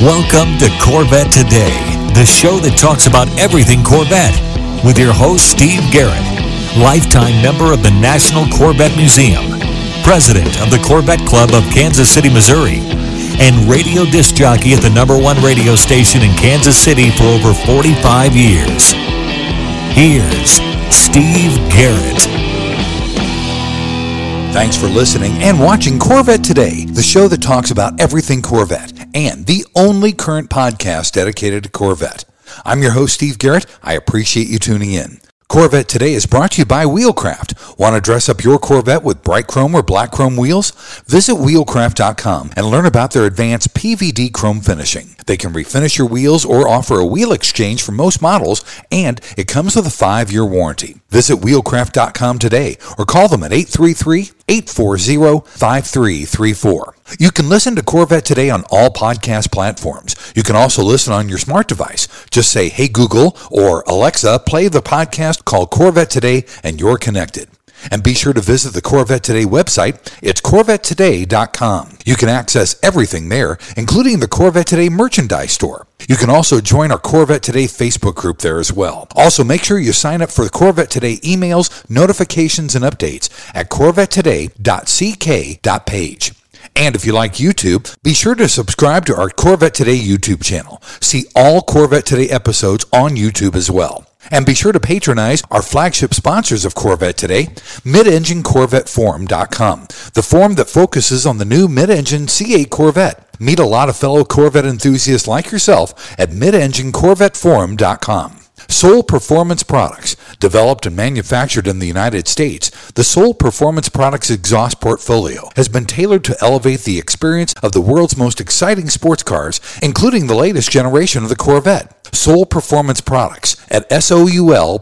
Welcome to Corvette Today, the show that talks about everything Corvette, with your host, Steve Garrett, lifetime member of the National Corvette Museum, president of the Corvette Club of Kansas City, Missouri, and radio disc jockey at the number one radio station in Kansas City for over 45 years. Here's Steve Garrett. Thanks for listening and watching Corvette Today, the show that talks about everything Corvette and the only current podcast dedicated to Corvette. I'm your host, Steve Garrett. I appreciate you tuning in. Corvette Today is brought to you by Wheelcraft. Want to dress up your Corvette with bright chrome or black chrome wheels? Visit wheelcraft.com and learn about their advanced PVD chrome finishing. They can refinish your wheels or offer a wheel exchange for most models, and it comes with a five year warranty. Visit wheelcraft.com today or call them at 833 840 5334. You can listen to Corvette Today on all podcast platforms. You can also listen on your smart device. Just say, Hey Google or Alexa, play the podcast called Corvette Today, and you're connected. And be sure to visit the Corvette Today website. It's CorvetteToday.com. You can access everything there, including the Corvette Today merchandise store. You can also join our Corvette Today Facebook group there as well. Also, make sure you sign up for the Corvette Today emails, notifications, and updates at corvettetoday.ck.page. And if you like YouTube, be sure to subscribe to our Corvette Today YouTube channel. See all Corvette Today episodes on YouTube as well. And be sure to patronize our flagship sponsors of Corvette today, MidEngineCorvetteForum.com, the forum that focuses on the new mid-engine C8 Corvette. Meet a lot of fellow Corvette enthusiasts like yourself at MidEngineCorvetteForum.com. Soul Performance Products, developed and manufactured in the United States, the Soul Performance Products exhaust portfolio has been tailored to elevate the experience of the world's most exciting sports cars, including the latest generation of the Corvette. Soul Performance Products at SOULPP.com,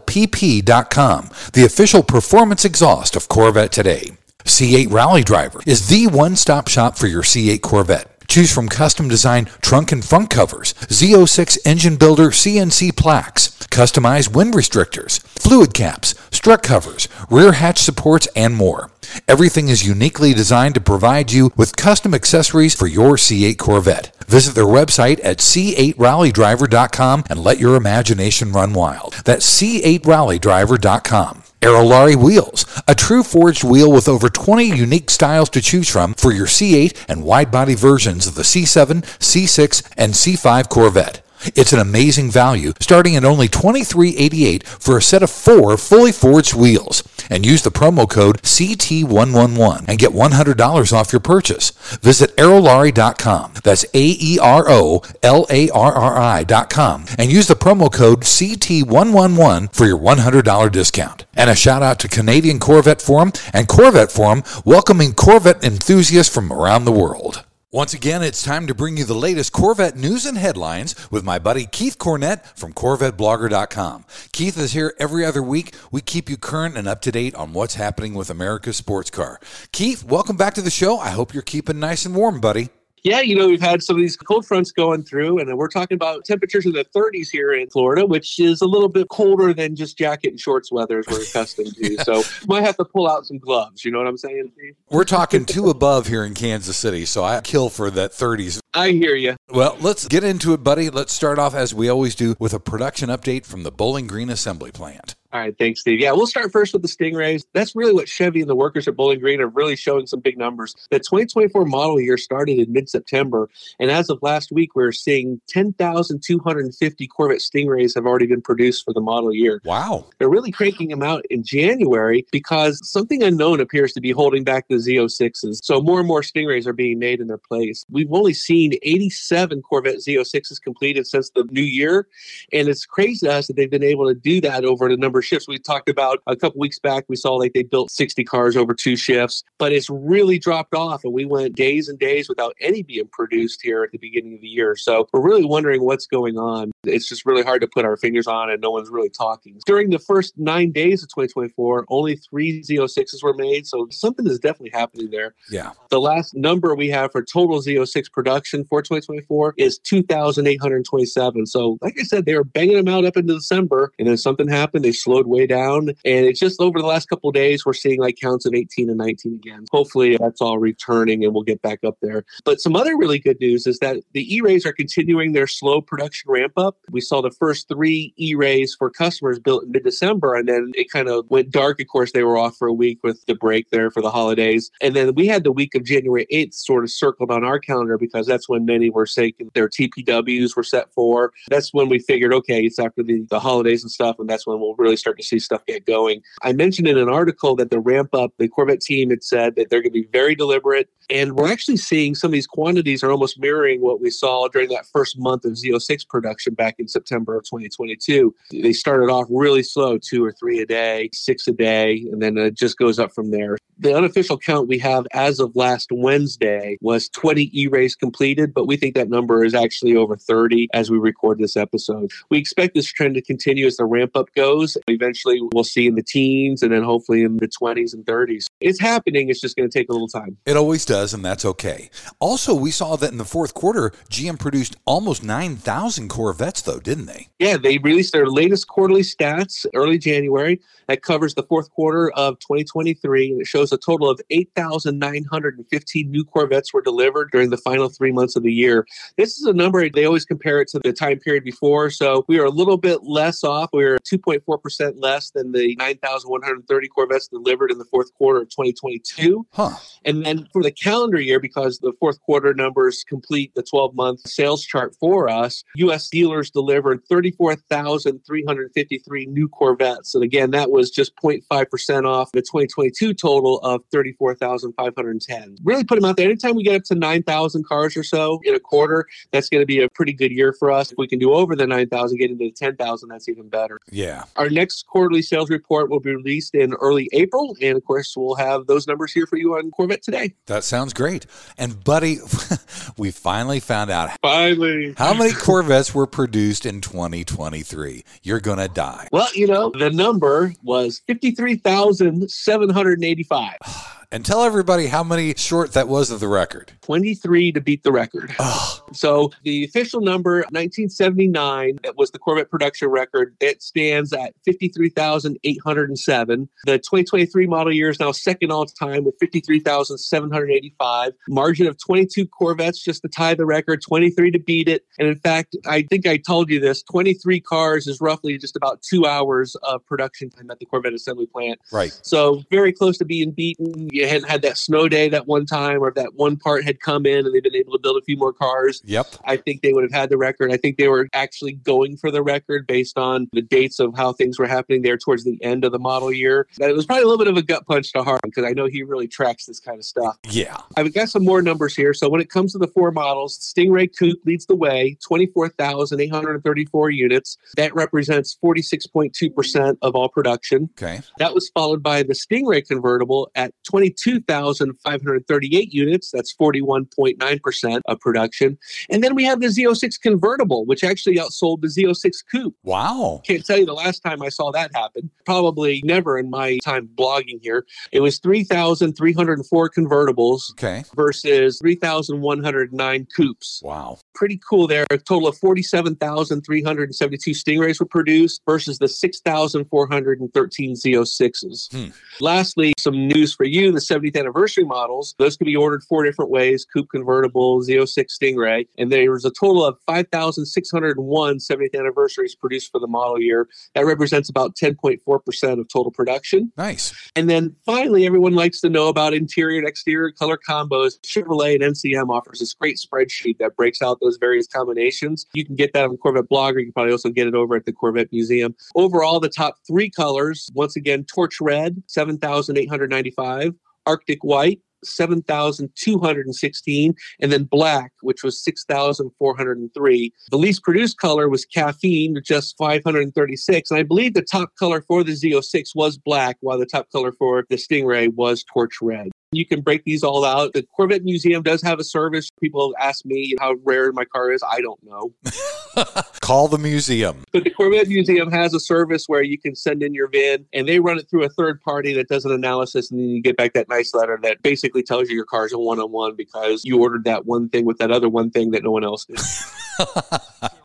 the official performance exhaust of Corvette today. C8 Rally Driver is the one stop shop for your C8 Corvette. Choose from custom designed trunk and front covers, Z06 engine builder CNC plaques, customized wind restrictors, fluid caps, strut covers, rear hatch supports, and more. Everything is uniquely designed to provide you with custom accessories for your C8 Corvette. Visit their website at c8rallydriver.com and let your imagination run wild. That's c8rallydriver.com. Aerolarri Wheels, a true forged wheel with over 20 unique styles to choose from for your C8 and wide body versions of the C7, C6, and C5 Corvette. It's an amazing value, starting at only $23.88 for a set of four fully forged wheels. And use the promo code CT111 and get $100 off your purchase. Visit aerolarri.com. That's A-E-R-O-L-A-R-R-I.com. And use the promo code CT111 for your $100 discount. And a shout out to Canadian Corvette Forum and Corvette Forum, welcoming Corvette enthusiasts from around the world. Once again, it's time to bring you the latest Corvette news and headlines with my buddy Keith Cornett from CorvetteBlogger.com. Keith is here every other week. We keep you current and up to date on what's happening with America's sports car. Keith, welcome back to the show. I hope you're keeping nice and warm, buddy. Yeah, you know, we've had some of these cold fronts going through, and we're talking about temperatures in the 30s here in Florida, which is a little bit colder than just jacket and shorts weather as we're accustomed to. So might have to pull out some gloves. You know what I'm saying, Steve? We're talking two above here in Kansas City, so I kill for that 30s. I hear you. Well, let's get into it, buddy. Let's start off as we always do with a production update from the Bowling Green Assembly Plant. All right, thanks, Steve. Yeah, we'll start first with the Stingrays. That's really what Chevy and the workers at Bowling Green are really showing some big numbers. The 2024 model year started in mid September, and as of last week, we're seeing 10,250 Corvette Stingrays have already been produced for the model year. Wow. They're really cranking them out in January because something unknown appears to be holding back the Z06s. So more and more Stingrays are being made in their place. We've only seen 87 Corvette Z06s completed since the new year, and it's crazy to us that they've been able to do that over a number shifts. We talked about a couple weeks back, we saw like they built 60 cars over two shifts, but it's really dropped off. And we went days and days without any being produced here at the beginning of the year. So we're really wondering what's going on. It's just really hard to put our fingers on, and no one's really talking. During the first nine days of 2024, only three Z06s were made. So something is definitely happening there. Yeah. The last number we have for total Z06 production for 2024 is 2,827. So, like I said, they were banging them out up into December, and then something happened. They slowed way down. And it's just over the last couple days, we're seeing like counts of 18 and 19 again. Hopefully that's all returning and we'll get back up there. But some other really good news is that the E-Rays are continuing their slow production ramp up. We saw the first three E-Rays for customers built in mid-December, and then it kind of went dark. Of course, they were off for a week with the break there for the holidays. And then we had the week of January 8th sort of circled on our calendar because that's when many were saying their TPWs were set for. That's when we figured, okay, it's after the, the holidays and stuff, and that's when we'll really start to see stuff get going. I mentioned in an article that the ramp up, the Corvette team had said that they're going to be very deliberate. And we're actually seeing some of these quantities are almost mirroring what we saw during that first month of Z06 production back in September of 2022. They started off really slow, two or three a day, six a day, and then it just goes up from there. The unofficial count we have as of last Wednesday was 20 E-rays completed, but we think that number is actually over 30 as we record this episode. We expect this trend to continue as the ramp up goes. Eventually, we'll see in the teens and then hopefully in the 20s and 30s. It's happening. It's just going to take a little time. It always does, and that's okay. Also, we saw that in the fourth quarter, GM produced almost 9,000 Corvettes, though, didn't they? Yeah, they released their latest quarterly stats early January. That covers the fourth quarter of 2023, and it shows a total of 8,915 new Corvettes were delivered during the final three months of the year. This is a number they always compare it to the time period before, so we are a little bit less off. We are 2.4% less than the 9,130 Corvettes delivered in the fourth quarter of 2022. Huh. And then for the calendar year, because the fourth quarter numbers complete the 12 month sales chart for us, U.S. dealers delivered 34,353 new Corvettes. And again, that was just 0.5% off the 2022 total of 34,510. Really put them out there. Anytime we get up to 9,000 cars or so in a quarter, that's going to be a pretty good year for us. If we can do over the 9,000, get into the 10,000, that's even better. Yeah. Our next quarterly sales report will be released in early April. And of course, we'll have those numbers here for you on Corvette today. That sounds great. And, buddy, we finally found out Finally. how many Corvettes were produced in 2023. You're going to die. Well, you know, the number was 53,785 five. And tell everybody how many short that was of the record. 23 to beat the record. Oh, So the official number, 1979, that was the Corvette production record. It stands at 53,807. The 2023 model year is now second all time with 53,785. Margin of 22 Corvettes just to tie the record, 23 to beat it. And in fact, I think I told you this 23 cars is roughly just about two hours of production time at the Corvette assembly plant. right. So very close to being beaten. You hadn't had that snow day that one time, or if that one part had come in and they've been able to build a few more cars. Yep. I think they would have had the record. I think they were actually going for the record based on the dates of how things were happening there towards the end of the model year. That it was probably a little bit of a gut punch to Harlan because I know he really tracks this kind of stuff. Yeah. I've got some more numbers here. So when it comes to the four models, Stingray Coupe leads the way, 24,834 units. That represents 46.2% of all production. Okay. That was followed by the Stingray convertible at 22,538 units. That's 41.9% of production. And then we have the Z06 convertible, which actually outsold the Z06 coupe. Wow. Can't tell you the last time I saw that happen. Probably never in my time blogging here. It was 3,304 convertibles Okay. versus 3,109 coupes. Wow. Pretty cool there. A total of 47,372 Stingrays were produced versus the 6,413 Z06s. Hmm. Lastly, some news for you the 70th anniversary models. Those can be ordered four different ways coupe convertible, Z06 Stingray. And there was a total of 5,601 70th anniversaries produced for the model year. That represents about 10.4% of total production. Nice. And then finally, everyone likes to know about interior and exterior color combos. Chevrolet and NCM offers this great spreadsheet that breaks out those various combinations. You can get that on Corvette Blogger. You can probably also get it over at the Corvette Museum. Overall, the top three colors, once again, Torch Red, 7,895, Arctic White, 7,216, and then black, which was 6,403. The least produced color was caffeine, just 536. And I believe the top color for the Z06 was black, while the top color for the Stingray was torch red. You can break these all out. The Corvette Museum does have a service. People ask me how rare my car is. I don't know. Call the museum. But the Corvette Museum has a service where you can send in your VIN and they run it through a third party that does an analysis. And then you get back that nice letter that basically tells you your car's a one on one because you ordered that one thing with that other one thing that no one else did.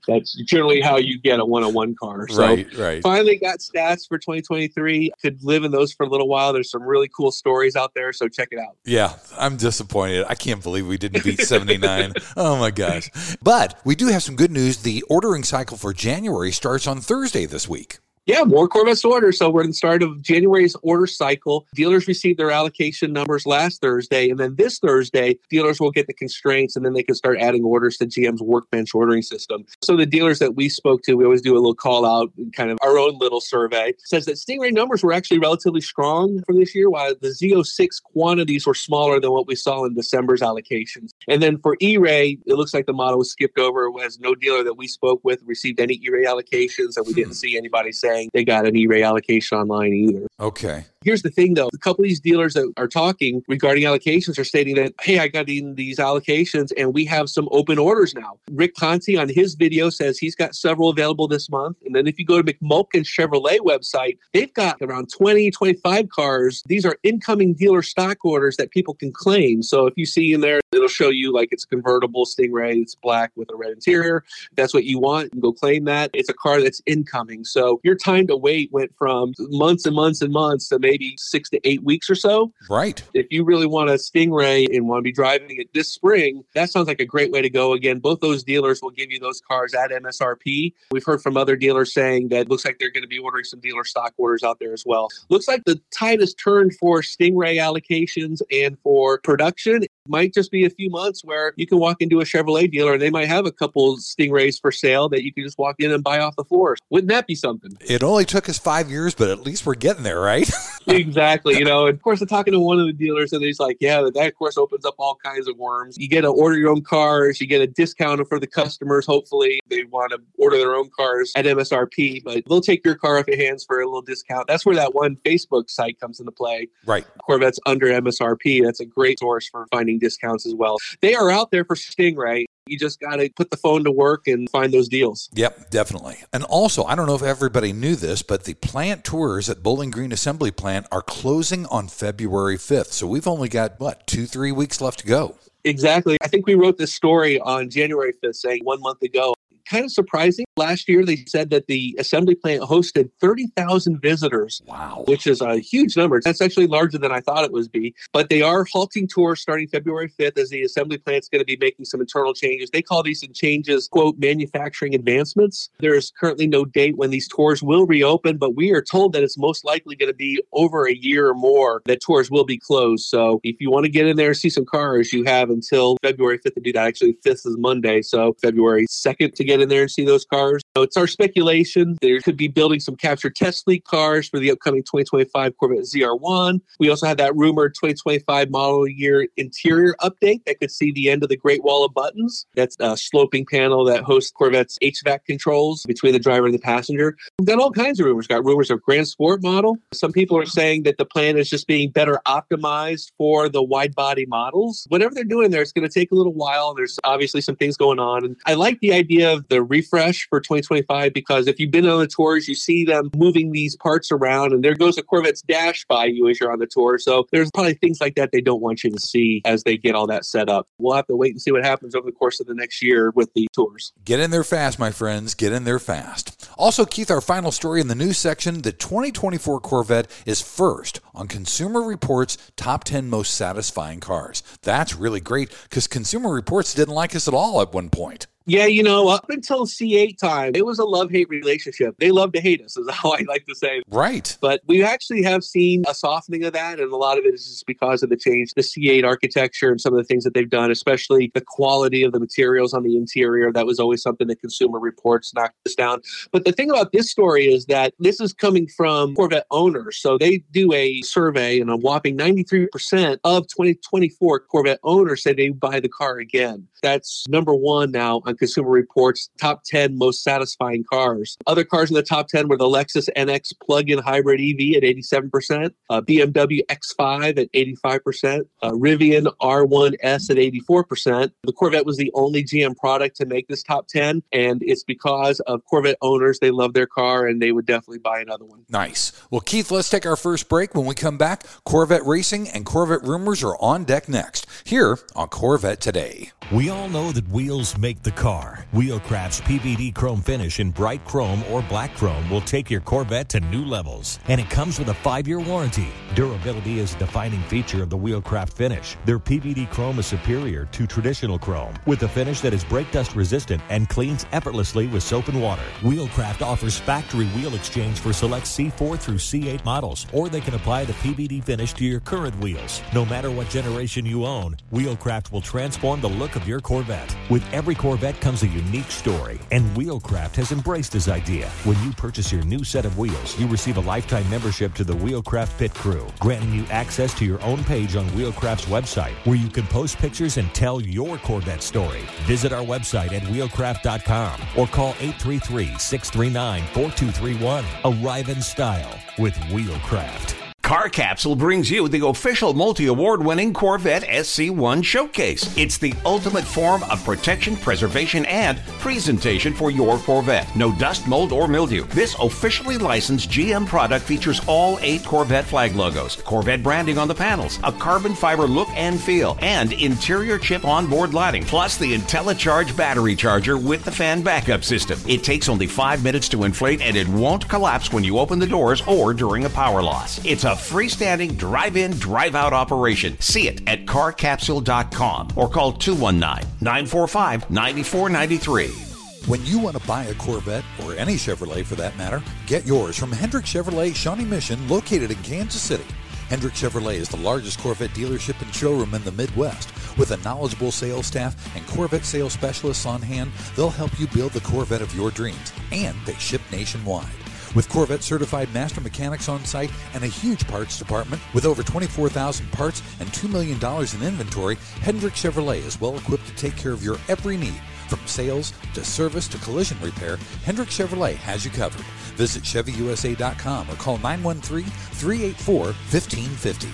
That's generally how you get a one-on-one car. So right, right. Finally got stats for 2023. Could live in those for a little while. There's some really cool stories out there, so check it out. Yeah, I'm disappointed. I can't believe we didn't beat 79. oh my gosh. But we do have some good news. The ordering cycle for January starts on Thursday this week. Yeah, more Corvettes to order. So we're in the start of January's order cycle. Dealers received their allocation numbers last Thursday, and then this Thursday, dealers will get the constraints, and then they can start adding orders to GM's workbench ordering system. So the dealers that we spoke to, we always do a little call out, kind of our own little survey, says that Stingray numbers were actually relatively strong for this year, while the Z06 quantities were smaller than what we saw in December's allocations. And then for E-Ray, it looks like the model was skipped over, as no dealer that we spoke with received any E-Ray allocations, and we didn't see anybody say saying they got any E-Ray allocation online either. Okay. Here's the thing though, a couple of these dealers that are talking regarding allocations are stating that, hey, I got in these allocations and we have some open orders now. Rick Conti on his video says he's got several available this month. And then if you go to MacMulkin Chevrolet website, they've got around 20, 25 cars. These are incoming dealer stock orders that people can claim. So if you see in there, it'll show you like it's a convertible Stingray, it's black with a red interior. That's what you want, you go claim that. It's a car that's incoming. So your time to wait went from months and months and months to maybe six to eight weeks or so. Right. If you really want a Stingray and want to be driving it this spring, that sounds like a great way to go. Again, both those dealers will give you those cars at MSRP. We've heard from other dealers saying that looks like they're going to be ordering some dealer stock orders out there as well. Looks like the tide has turned for Stingray allocations and for production might just be a few months where you can walk into a Chevrolet dealer and they might have a couple Stingrays for sale that you can just walk in and buy off the floor. Wouldn't that be something? It only took us five years, but at least we're getting there, right? exactly. You know, of course, I'm talking to one of the dealers and he's like, yeah, that of course opens up all kinds of worms. You get to order your own cars, you get a discount for the customers. Hopefully, they want to order their own cars at MSRP, but they'll take your car off your hands for a little discount. That's where that one Facebook site comes into play. Right. Corvettes under MSRP. That's a great source for finding discounts as well. They are out there for Stingray. You just got to put the phone to work and find those deals. Yep, definitely. And also, I don't know if everybody knew this, but the plant tours at Bowling Green Assembly Plant are closing on February 5th. So we've only got, what, two, three weeks left to go. Exactly. I think we wrote this story on January 5th saying one month ago kind of surprising. Last year, they said that the assembly plant hosted 30,000 visitors. Wow. Which is a huge number. That's actually larger than I thought it would be. But they are halting tours starting February 5th as the assembly plant's going to be making some internal changes. They call these changes, quote, manufacturing advancements. There is currently no date when these tours will reopen, but we are told that it's most likely going to be over a year or more that tours will be closed. So if you want to get in there and see some cars, you have until February 5th to do that. Actually, 5th is Monday. So February 2nd to get in there and see those cars. So it's our speculation. There could be building some capture test fleet cars for the upcoming 2025 Corvette ZR1. We also have that rumored 2025 model year interior update that could see the end of the Great Wall of Buttons. That's a sloping panel that hosts Corvette's HVAC controls between the driver and the passenger. We've got all kinds of rumors. We've got rumors of Grand Sport model. Some people are saying that the plan is just being better optimized for the wide body models. Whatever they're doing there, it's going to take a little while. There's obviously some things going on. And I like the idea of the refresh for 2025 because if you've been on the tours, you see them moving these parts around, and there goes a Corvette's dash by you as you're on the tour. So there's probably things like that they don't want you to see as they get all that set up. We'll have to wait and see what happens over the course of the next year with the tours. Get in there fast, my friends. Get in there fast. Also, Keith, our final story in the news section the 2024 Corvette is first on Consumer Reports' top 10 most satisfying cars. That's really great because Consumer Reports didn't like us at all at one point. Yeah, you know, up until C8 time, it was a love hate relationship. They love to hate us, is how I like to say. Right. But we actually have seen a softening of that. And a lot of it is just because of the change, the C8 architecture and some of the things that they've done, especially the quality of the materials on the interior. That was always something that Consumer Reports knocked us down. But the thing about this story is that this is coming from Corvette owners. So they do a survey, and a whopping 93% of 2024 Corvette owners say they buy the car again. That's number one now on Consumer Reports top 10 most satisfying cars. Other cars in the top 10 were the Lexus NX plug-in hybrid EV at 87%, uh, BMW X5 at 85%, uh, Rivian R1S at 84%. The Corvette was the only GM product to make this top 10, and it's because of Corvette owners. They love their car, and they would definitely buy another one. Nice. Well, Keith, let's take our first break. When we come back, Corvette racing and Corvette rumors are on deck next here on Corvette Today. We all know that wheels make the car. Wheelcraft's PVD chrome finish in bright chrome or black chrome will take your Corvette to new levels. And it comes with a five year warranty. Durability is a defining feature of the Wheelcraft finish. Their PVD chrome is superior to traditional chrome with a finish that is brake dust resistant and cleans effortlessly with soap and water. Wheelcraft offers factory wheel exchange for select C4 through C8 models, or they can apply the PVD finish to your current wheels. No matter what generation you own, Wheelcraft will transform the look of your Corvette. With every Corvette comes a unique story, and Wheelcraft has embraced this idea. When you purchase your new set of wheels, you receive a lifetime membership to the Wheelcraft Pit Crew, granting you access to your own page on Wheelcraft's website, where you can post pictures and tell your Corvette story. Visit our website at wheelcraft.com or call 833 639 4231. Arrive in style with Wheelcraft. Car Capsule brings you the official multi award winning Corvette SC1 showcase. It's the ultimate form of protection, preservation, and presentation for your Corvette. No dust, mold, or mildew. This officially licensed GM product features all eight Corvette flag logos, Corvette branding on the panels, a carbon fiber look and feel, and interior chip onboard lighting, plus the IntelliCharge battery charger with the fan backup system. It takes only five minutes to inflate and it won't collapse when you open the doors or during a power loss. It's a freestanding drive in, drive out operation. See it at carcapsule.com or call 219 945 9493. When you want to buy a Corvette, or any Chevrolet for that matter, get yours from Hendrick Chevrolet Shawnee Mission, located in Kansas City. Hendrick Chevrolet is the largest Corvette dealership and showroom in the Midwest. With a knowledgeable sales staff and Corvette sales specialists on hand, they'll help you build the Corvette of your dreams, and they ship nationwide. With Corvette certified master mechanics on site and a huge parts department with over 24,000 parts and $2 million in inventory, Hendrick Chevrolet is well equipped to take care of your every need. From sales to service to collision repair, Hendrick Chevrolet has you covered. Visit ChevyUSA.com or call 913 384 1550.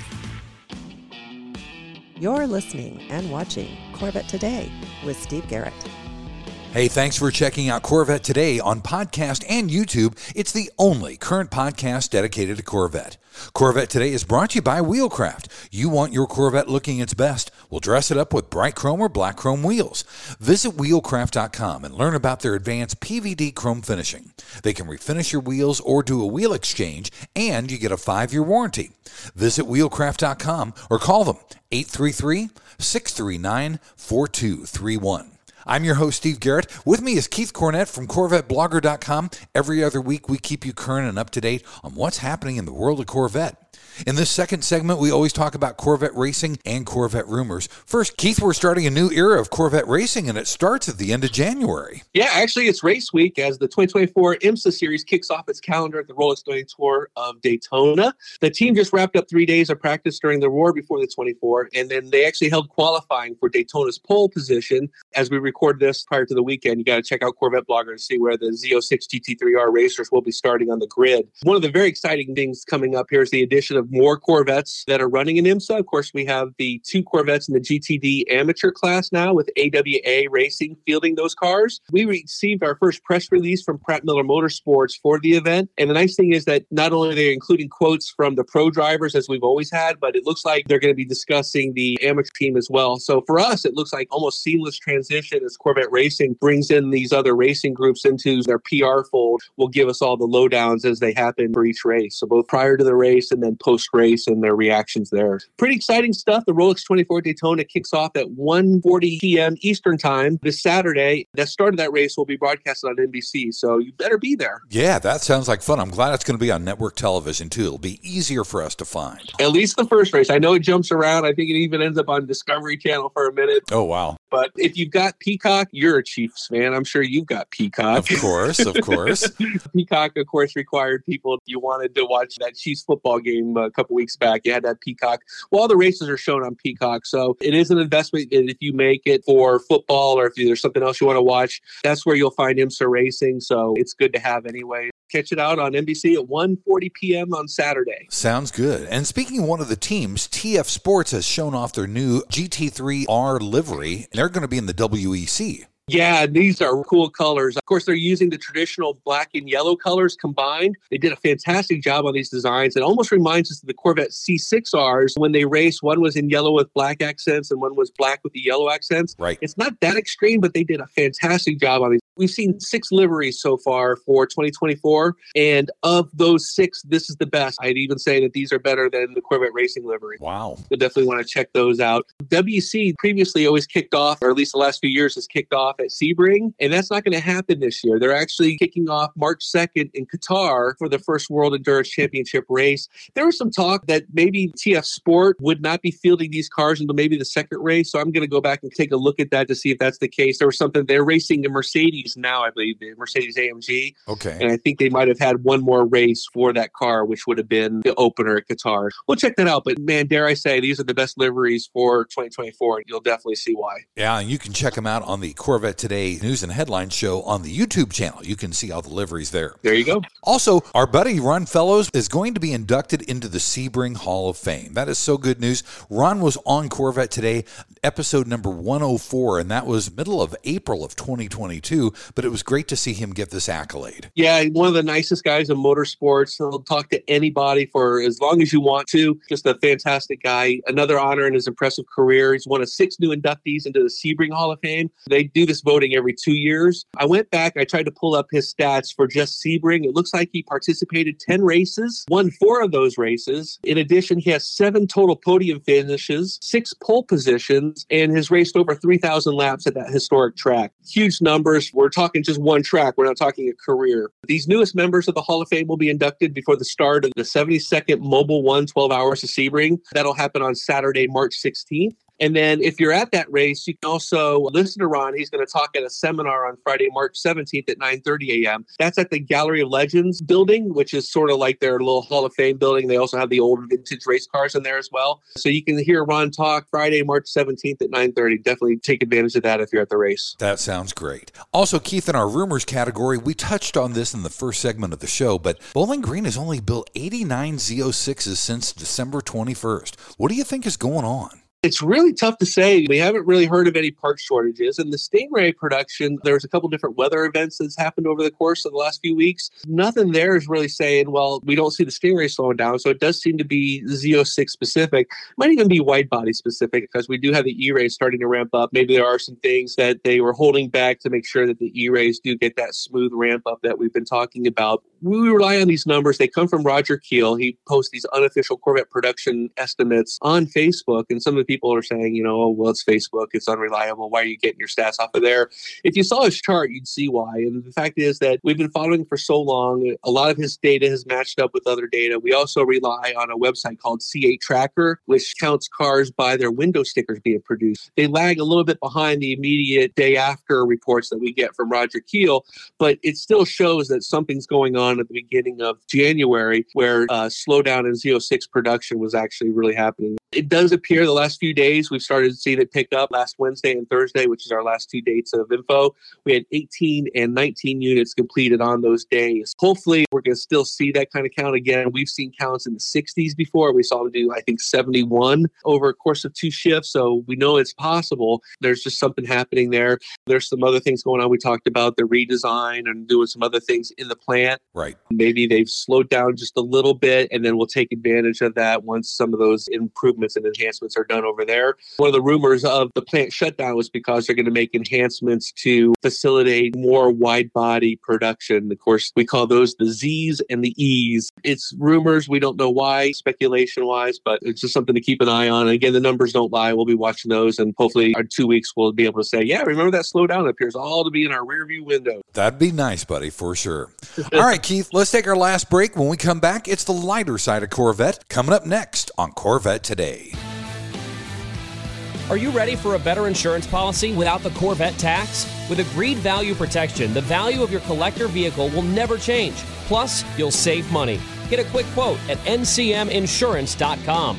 You're listening and watching Corvette Today with Steve Garrett. Hey, thanks for checking out Corvette today on podcast and YouTube. It's the only current podcast dedicated to Corvette. Corvette today is brought to you by Wheelcraft. You want your Corvette looking its best? We'll dress it up with bright chrome or black chrome wheels. Visit wheelcraft.com and learn about their advanced PVD chrome finishing. They can refinish your wheels or do a wheel exchange, and you get a five year warranty. Visit wheelcraft.com or call them 833 639 4231. I'm your host, Steve Garrett. With me is Keith Cornett from CorvetteBlogger.com. Every other week, we keep you current and up to date on what's happening in the world of Corvette. In this second segment, we always talk about Corvette racing and Corvette rumors. First, Keith, we're starting a new era of Corvette racing, and it starts at the end of January. Yeah, actually, it's race week as the 2024 IMSA Series kicks off its calendar at the Rolex Doing Tour of Daytona. The team just wrapped up three days of practice during the Roar before the 24, and then they actually held qualifying for Daytona's pole position. As we record this prior to the weekend, you got to check out Corvette Blogger to see where the Z06 GT3R racers will be starting on the grid. One of the very exciting things coming up here is the addition of more Corvettes that are running in IMSA. Of course, we have the two Corvettes in the GTD amateur class now with AWA Racing fielding those cars. We received our first press release from Pratt Miller Motorsports for the event. And the nice thing is that not only are they including quotes from the pro drivers as we've always had, but it looks like they're going to be discussing the amateur team as well. So for us, it looks like almost seamless transition as Corvette Racing brings in these other racing groups into their PR fold, will give us all the lowdowns as they happen for each race. So both prior to the race and then post race and their reactions there. Pretty exciting stuff. The Rolex 24 Daytona kicks off at 1:40 p.m. Eastern Time this Saturday. That start of that race will be broadcasted on NBC, so you better be there. Yeah, that sounds like fun. I'm glad it's going to be on network television too. It'll be easier for us to find. At least the first race. I know it jumps around. I think it even ends up on Discovery Channel for a minute. Oh wow. But if you've got Peacock, you're a Chiefs fan. I'm sure you've got Peacock. Of course, of course. Peacock, of course, required people. If you wanted to watch that Chiefs football game a couple weeks back, you had that Peacock. Well, all the races are shown on Peacock. So it is an investment. And if you make it for football or if there's something else you want to watch, that's where you'll find IMSA racing. So it's good to have anyway. Catch it out on NBC at 1.40 p.m. on Saturday. Sounds good. And speaking of one of the teams, TF Sports has shown off their new GT3R livery. They're going to be in the WEC. Yeah, these are cool colors. Of course, they're using the traditional black and yellow colors combined. They did a fantastic job on these designs. It almost reminds us of the Corvette C6Rs when they raced. One was in yellow with black accents and one was black with the yellow accents. Right. It's not that extreme, but they did a fantastic job on these. We've seen six liveries so far for 2024. And of those six, this is the best. I'd even say that these are better than the Corvette Racing livery. Wow. You'll definitely want to check those out. WEC previously always kicked off, or at least the last few years has kicked off at Sebring, and that's not going to happen this year. They're actually kicking off March 2nd in Qatar for the first World Endurance Championship race. There was some talk that maybe TF Sport would not be fielding these cars until maybe the second race, so I'm going to go back and take a look at that to see if that's the case. There was something they're racing the Mercedes now, I believe, the Mercedes AMG. Okay. And I think they might have had one more race for that car, which would have been the opener at Qatar. We'll check that out. But man, dare I say, these are the best liveries for 2024, and you'll definitely see why. Yeah, and you can check them out on the Corvette Today News and Headlines show on the YouTube channel. You can see all the liveries there. There you go. Also, our buddy Ron Fellows is going to be inducted into the Sebring Hall of Fame. That is so good news. Ron was on Corvette Today, episode number 104, and that was middle of April of 2022. But it was great to see him get this accolade. Yeah, one of the nicest guys in motorsports. He'll talk to anybody for as long as you want to. Just a fantastic guy. Another honor in his impressive career. He's one of six new inductees into the Sebring Hall of Fame. They do this voting every two years. I went back, I tried to pull up his stats for just Sebring. It looks like he participated 10 races, won four of those races. In addition, he has seven total podium finishes, six pole positions, and has raced over 3,000 laps at that historic track. Huge numbers. We're talking just one track, we're not talking a career. These newest members of the Hall of Fame will be inducted before the start of the 72nd Mobil 1 12 Hours of Sebring. That'll happen on Saturday, March 16th. And then if you're at that race, you can also listen to Ron. He's going to talk at a seminar on Friday, March 17th at 9:30 a.m. That's at the Gallery of Legends building, which is sort of like their little Hall of Fame building. They also have the old vintage race cars in there as well. So you can hear Ron talk Friday, March 17th at 9:30. Definitely take advantage of that if you're at the race. That sounds great. Also, Keith, in our rumors category, we touched on this in the first segment of the show, but Bowling Green has only built 89 Z06s since December 21st. What do you think is going on? It's really tough to say. We haven't really heard of any part shortages. And the Stingray production, there's a couple different weather events that's happened over the course of the last few weeks. Nothing there is really saying, well, we don't see the Stingray slowing down. So it does seem to be Z06 specific. Might even be wide body specific because we do have the E rays starting to ramp up. Maybe there are some things that they were holding back to make sure that the E rays do get that smooth ramp up that we've been talking about. We rely on these numbers. They come from Roger Keel. He posts these unofficial Corvette production estimates on Facebook. And some of the people are saying, you know, oh, well, it's Facebook. It's unreliable. Why are you getting your stats off of there? If you saw his chart, you'd see why. And the fact is that we've been following for so long. A lot of his data has matched up with other data. We also rely on a website called C8 Tracker, which counts cars by their window stickers being produced. They lag a little bit behind the immediate day after reports that we get from Roger Keel, but it still shows that something's going on at the beginning of January where uh, slowdown in Z06 production was actually really happening. It does appear the last few days we've started to see it pick up last Wednesday and Thursday, which is our last two dates of info. We had 18 and 19 units completed on those days. Hopefully, we're going to still see that kind of count again. We've seen counts in the 60s before. We saw them do, I think, 71 over a course of two shifts. So we know it's possible. There's just something happening there. There's some other things going on. We talked about the redesign and doing some other things in the plant. Right. Maybe they've slowed down just a little bit, and then we'll take advantage of that once some of those improvements and enhancements are done over there. One of the rumors of the plant shutdown was because they're going to make enhancements to facilitate more wide body production. Of course, we call those the Z's and the E's. It's rumors. We don't know why, speculation wise, but it's just something to keep an eye on. And again, the numbers don't lie. We'll be watching those, and hopefully, in two weeks, we'll be able to say, yeah, remember that slowdown? Appears all to be in our rear view window. That'd be nice, buddy, for sure. All right, Keith, let's take our last break. When we come back, it's the lighter side of Corvette coming up next on Corvette Today. Are you ready for a better insurance policy without the Corvette tax? With agreed value protection, the value of your collector vehicle will never change. Plus, you'll save money. Get a quick quote at ncminsurance.com.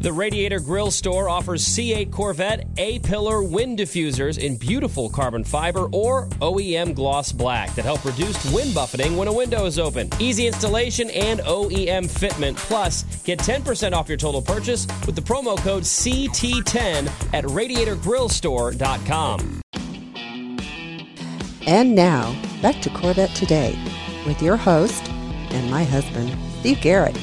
The Radiator Grill store offers C8 Corvette A pillar wind diffusers in beautiful carbon fiber or OEM gloss black that help reduce wind buffeting when a window is open. Easy installation and OEM fitment. Plus, get 10% off your total purchase with the promo code CT10 at radiatorgrillstore.com. And now, back to Corvette Today with your host and my husband, Steve Garrett.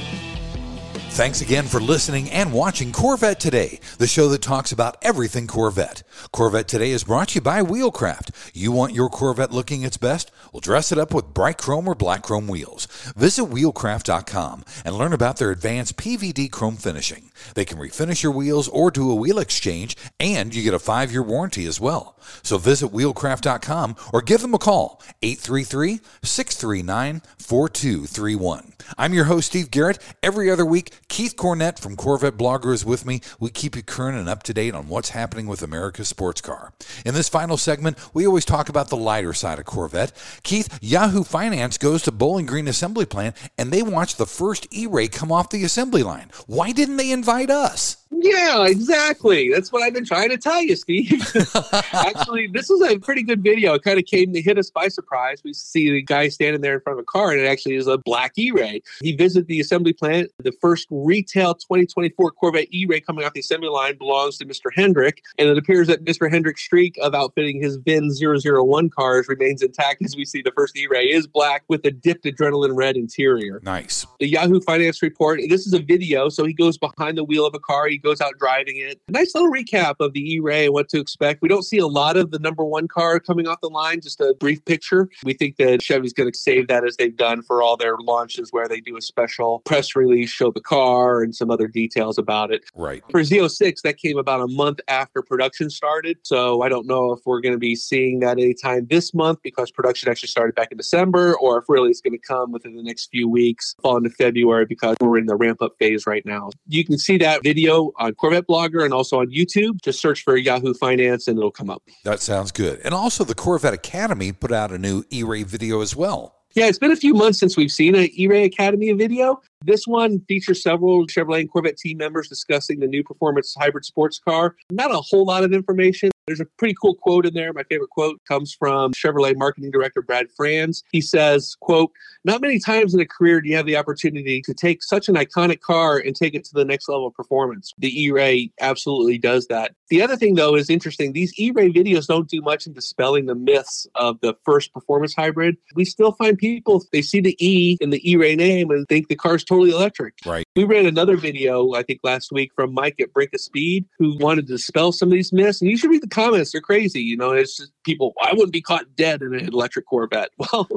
Thanks again for listening and watching Corvette Today, the show that talks about everything Corvette. Corvette Today is brought to you by Wheelcraft. You want your Corvette looking its best? Well, dress it up with bright chrome or black chrome wheels. Visit wheelcraft.com and learn about their advanced PVD chrome finishing. They can refinish your wheels or do a wheel exchange, and you get a five year warranty as well. So visit wheelcraft.com or give them a call, 833 639 4231. I'm your host, Steve Garrett. Every other week, Keith Cornett from Corvette Blogger is with me. We keep you current and up to date on what's happening with America's sports car. In this final segment, we always talk about the lighter side of Corvette. Keith, Yahoo Finance goes to Bowling Green Assembly Plant and they watch the first E Ray come off the assembly line. Why didn't they invite us? Yeah, exactly. That's what I've been trying to tell you, Steve. Actually, this is a pretty good video. It kind of came to hit us by surprise. We see the guy standing there in front of a car, and it actually is a black E-Ray. He visited the assembly plant. The first retail 2024 Corvette E-Ray coming off the assembly line belongs to Mr. Hendrick, and it appears that Mr. Hendrick's streak of outfitting his VIN 001 cars remains intact as we see the first E-Ray is black with a dipped adrenaline red interior. Nice. The Yahoo Finance report, this is a video, so he goes behind the wheel of a car. He goes out driving it. Nice little recap of the E-Ray and what to expect. We don't see a lot of the number one car coming off the line, just a brief picture. We think that Chevy's going to save that as they've done for all their launches where they do a special press release, show the car and some other details about it. Right. For Z06, that came about a month after production started. So I don't know if we're going to be seeing that anytime this month because production actually started back in December or if really it's going to come within the next few weeks, fall into February because we're in the ramp up phase right now. You can see that video on Corvette Blogger and also on YouTube. Just search for Yahoo Finance and it'll come up. That sounds good. And also, the Corvette Academy put out a new E Ray video as well. Yeah, it's been a few months since we've seen an E-Ray Academy video. This one features several Chevrolet and Corvette team members discussing the new performance hybrid sports car. Not a whole lot of information. There's a pretty cool quote in there. My favorite quote comes from Chevrolet marketing director Brad Franz. He says, quote, not many times in a career do you have the opportunity to take such an iconic car and take it to the next level of performance. The E-Ray absolutely does that. The other thing though is interesting. These E-Ray videos don't do much in dispelling the myths of the first performance hybrid. We still find people, they see the E in the E-Ray name and think the car's totally electric. Right. We ran another video, I think last week from Mike at Brink of Speed, who wanted to dispel some of these myths. And you should read the comments. They're crazy. You know, it's just people, I wouldn't be caught dead in an electric Corvette. Well,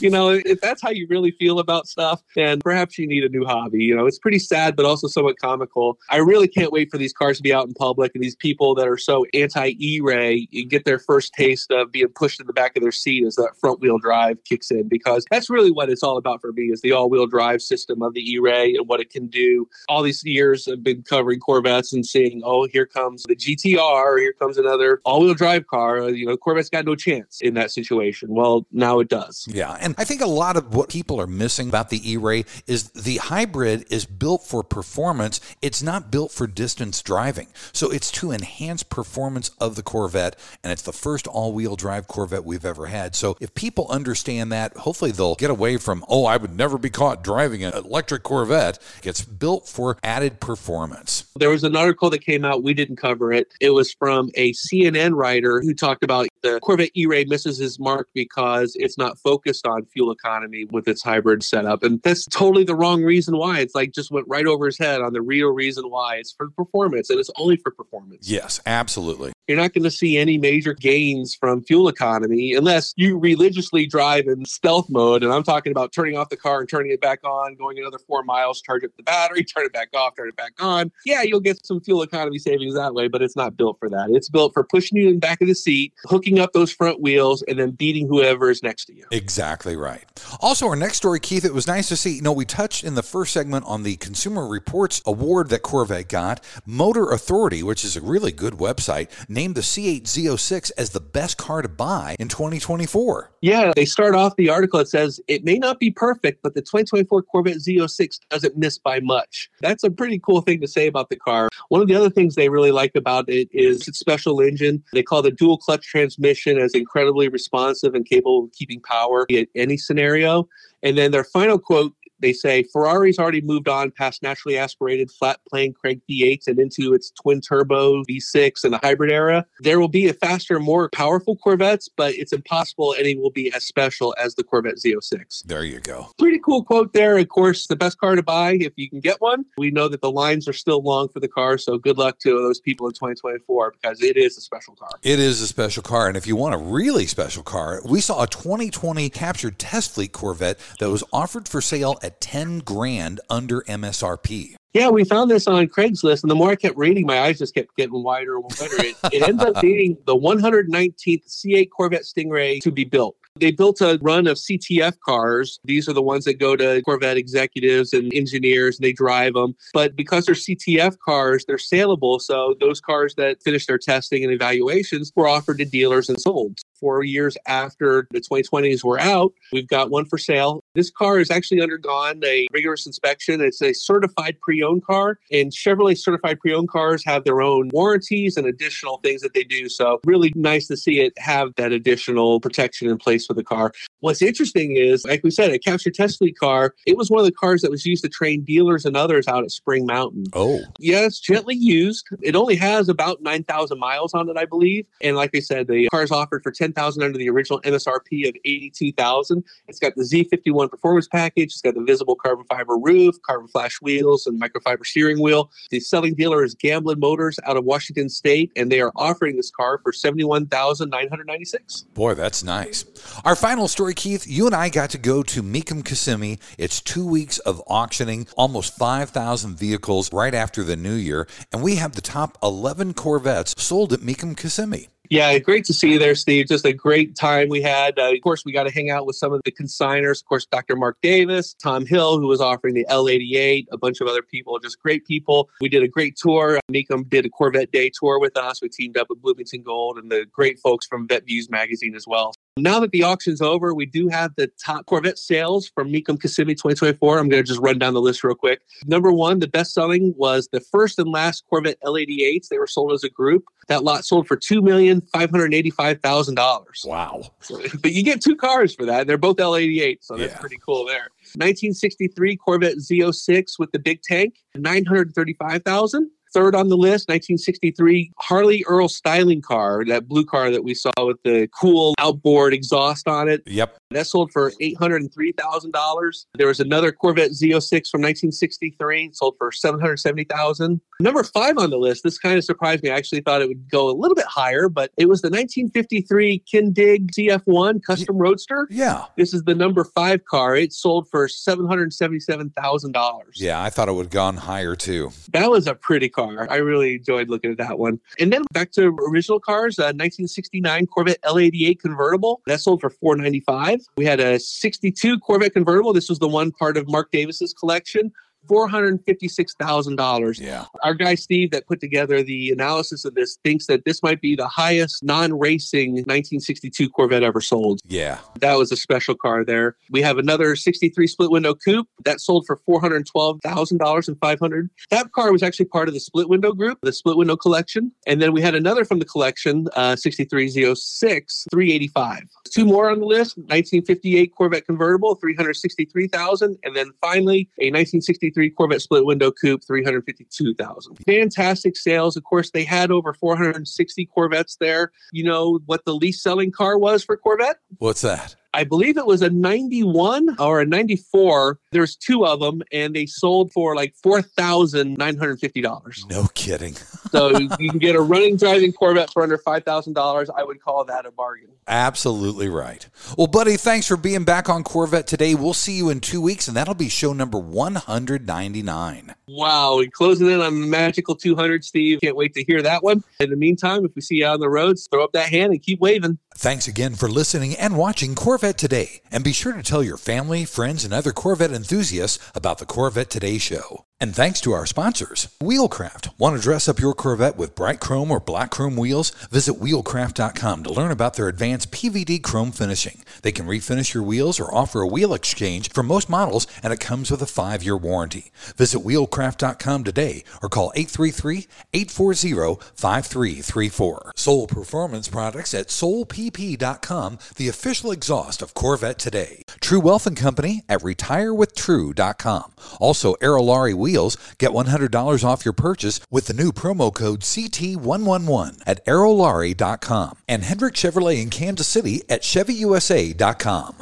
you know, if that's how you really feel about stuff, then perhaps you need a new hobby. You know, it's pretty sad, but also somewhat comical. I really can't wait for these cars to be out in public and these people that are so anti E Ray get their first taste of being pushed in the back of their seat as that front wheel drive kicks in, because that's really what it's all about for me is the all wheel drive system of the E Ray and what it can do. All these years I've been covering Corvettes and seeing, oh, here comes the GTR, here comes another another all-wheel drive car, uh, you know, Corvette's got no chance in that situation. Well, now it does. Yeah, and I think a lot of what people are missing about the E-Ray is the hybrid is built for performance. It's not built for distance driving. So it's to enhance performance of the Corvette, and it's the first all-wheel drive Corvette we've ever had. So if people understand that, hopefully they'll get away from, oh, I would never be caught driving an electric Corvette. It's built for added performance. There was an article that came out, we didn't cover it. It was from a CNN writer who talked about the Corvette E-Ray misses his mark because it's not focused on fuel economy with its hybrid setup. And that's totally the wrong reason why. It's like just went right over his head on the real reason why. It's for performance and it's only for performance. Yes, absolutely. You're not going to see any major gains from fuel economy unless you religiously drive in stealth mode. And I'm talking about turning off the car and turning it back on, going another four miles, charge up the battery, turn it back off, turn it back on. Yeah, you'll get some fuel economy savings that way, but it's not built for that. It's built for pushing you in the back of the seat, hooking up those front wheels, and then beating whoever is next to you. Exactly right. Also, our next story, Keith, it was nice to see. You know, we touched in the first segment on the Consumer Reports award that Corvette got. Motor Authority, which is a really good website, named the C8 Z06 as the best car to buy in 2024. Yeah, they start off the article. It says it may not be perfect, but the 2024 Corvette Z06 doesn't miss by much. That's a pretty cool thing to say about the car. One of the other things they really like about it is its special engine. They call the dual clutch transmission as incredibly responsive and capable of keeping power in any scenario. And then their final quote they say Ferrari's already moved on past naturally aspirated flat plane crank V8s and into its twin turbo V6 and the hybrid era. There will be a faster, more powerful Corvettes, but it's impossible any will be as special as the Corvette Z06. There you go. Pretty cool quote there. Of course, the best car to buy if you can get one. We know that the lines are still long for the car, so good luck to those people in 2024 because it is a special car. It is a special car. And if you want a really special car, we saw a 2020 captured test fleet Corvette that was offered for sale at 10 grand under MSRP. Yeah, we found this on Craigslist, and the more I kept reading, my eyes just kept getting wider and wider. It, it ends up being the 119th C8 Corvette Stingray to be built. They built a run of CTF cars. These are the ones that go to Corvette executives and engineers, and they drive them. But because they're CTF cars, they're saleable. So those cars that finished their testing and evaluations were offered to dealers and sold. Four years after the 2020s were out, we've got one for sale. This car has actually undergone a rigorous inspection. It's a certified pre owned car, and Chevrolet certified pre owned cars have their own warranties and additional things that they do. So, really nice to see it have that additional protection in place for the car. What's interesting is, like we said, a capture test fleet car, it was one of the cars that was used to train dealers and others out at Spring Mountain. Oh. Yeah, it's gently used. It only has about 9,000 miles on it, I believe. And like I said, the car is offered for 10000 under the original MSRP of 82000 It's got the Z51 performance package. It's got the visible carbon fiber roof, carbon flash wheels, and microfiber steering wheel. The selling dealer is Gamblin Motors out of Washington State, and they are offering this car for 71996 Boy, that's nice. Our final story, Keith, you and I got to go to Mecum Kissimmee. It's two weeks of auctioning, almost 5,000 vehicles right after the new year, and we have the top 11 Corvettes sold at Mecum Kissimmee. Yeah, great to see you there, Steve. Just a great time we had. Uh, of course, we got to hang out with some of the consigners. Of course, Dr. Mark Davis, Tom Hill, who was offering the L88, a bunch of other people, just great people. We did a great tour. Mecum did a Corvette Day tour with us. We teamed up with Bloomington Gold and the great folks from Vette Vues magazine as well. Now that the auction's over, we do have the top Corvette sales from Mecum Kissimmee 2024. I'm going to just run down the list real quick. Number one, the best selling was the first and last Corvette L88s. They were sold as a group. That lot sold for two million five hundred eighty-five thousand dollars. Wow! So, but you get two cars for that. They're both L88, so that's yeah. pretty cool there. 1963 Corvette Z06 with the big tank, nine hundred thirty-five thousand. Third on the list, 1963 Harley Earl styling car, that blue car that we saw with the cool outboard exhaust on it. Yep. That sold for $803,000. There was another Corvette Z06 from 1963, sold for 770000 Number five on the list, this kind of surprised me. I actually thought it would go a little bit higher, but it was the 1953 Kindig CF1 Custom Roadster. Yeah. This is the number five car. It sold for $777,000. Yeah, I thought it would have gone higher too. That was a pretty car. I really enjoyed looking at that one. And then back to original cars, uh, 1969 Corvette L88 convertible. That sold for 495 we had a 62 Corvette convertible. This was the one part of Mark Davis's collection $456,000. Yeah. Our guy Steve that put together the analysis of this thinks that this might be the highest non-racing 1962 Corvette ever sold. Yeah. That was a special car there. We have another 63 split window coupe that sold for $412,000 and 500. That car was actually part of the split window group, the split window collection. And then we had another from the collection, uh, 63 Z06, 385. Two more on the list, 1958 Corvette convertible, 363,000. And then finally, a 1963 Corvette split window coupe, 352,000. Fantastic sales. Of course, they had over 460 Corvettes there. You know what the least selling car was for Corvette? What's that? I believe it was a 91 or a 94. There's two of them, and they sold for like $4,950. No kidding. so you can get a running driving Corvette for under $5,000. I would call that a bargain. Absolutely right. Well, buddy, thanks for being back on Corvette today. We'll see you in two weeks, and that'll be show number 199. Wow. We're closing in on the magical 200, Steve. Can't wait to hear that one. In the meantime, if we see you out on the roads, throw up that hand and keep waving. Thanks again for listening and watching Corvette Today. And be sure to tell your family, friends, and other Corvette enthusiasts about the Corvette Today show. And thanks to our sponsors, Wheelcraft. Want to dress up your Corvette with bright chrome or black chrome wheels? Visit wheelcraft.com to learn about their advanced PVD chrome finishing. They can refinish your wheels or offer a wheel exchange for most models, and it comes with a five year warranty. Visit wheelcraft.com today or call 833 840 5334. Soul Performance Products at soulpp.com, the official exhaust of Corvette today. True Wealth and Company at retirewithtrue.com. Also, Aerolari Wheels, get $100 off your purchase with the new promo code CT111 at aerolari.com. And Hendrick Chevrolet in Kansas City at chevyusa.com.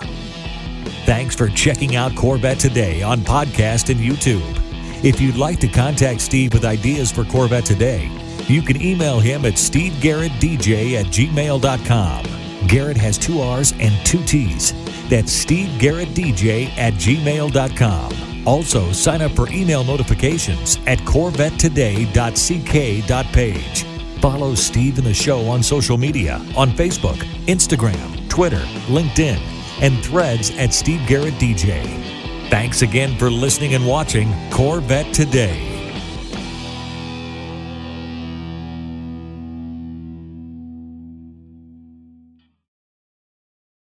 Thanks for checking out Corvette Today on podcast and YouTube. If you'd like to contact Steve with ideas for Corvette Today, you can email him at stevegarrettdj at gmail.com. Garrett has two R's and two T's. That's stevegarrettdj at gmail.com. Also, sign up for email notifications at corvettetoday.ck.page. Follow Steve and the show on social media on Facebook, Instagram, Twitter, LinkedIn, and threads at Steve Garrett DJ. Thanks again for listening and watching Corvette Today.